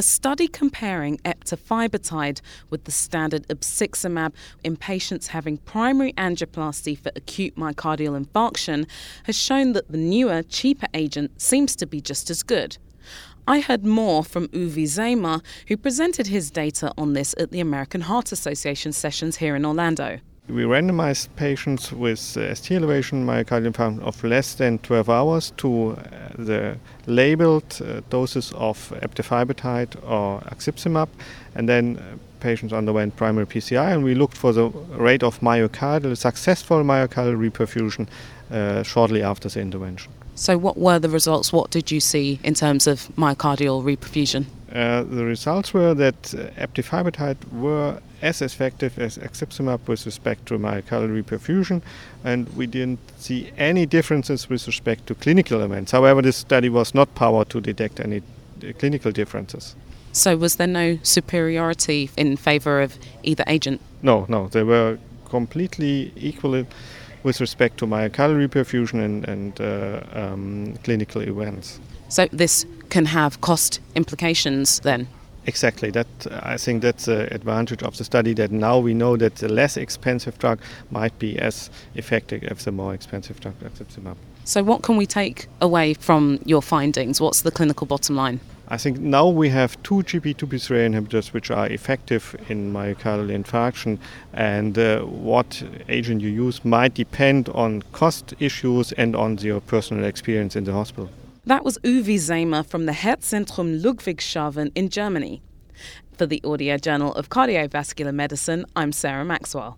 A study comparing eptifibatide with the standard abciximab in patients having primary angioplasty for acute myocardial infarction has shown that the newer, cheaper agent seems to be just as good. I heard more from Uwe Zeymer, who presented his data on this at the American Heart Association sessions here in Orlando. We randomized patients with ST elevation myocardial infarction of less than 12 hours to uh, the labeled uh, doses of eptifibatide or abciximab, and then uh, patients underwent primary PCI, and we looked for the rate of myocardial, successful myocardial reperfusion uh, shortly after the intervention. So, what were the results? What did you see in terms of myocardial reperfusion? Uh, the results were that uh, eptifibatide were as effective as abciximab with respect to myocardial reperfusion, and we didn't see any differences with respect to clinical events. However, this study was not powered to detect any uh, clinical differences. So, was there no superiority in favor of either agent? No, no, they were completely equal with respect to myocardial reperfusion and, and uh, um, clinical events. So, this can have cost implications then? Exactly. That I think that's the advantage of the study that now we know that the less expensive drug might be as effective as the more expensive drug, abciximab. So, what can we take away from your findings? What's the clinical bottom line? I think now we have two GP2B3 inhibitors which are effective in myocardial infarction, and uh, what agent you use might depend on cost issues and on your personal experience in the hospital. That was Uwe Zeymer from the Herzzentrum Ludwigshafen in Germany. For the Audio Journal of Cardiovascular Medicine, I'm Sarah Maxwell.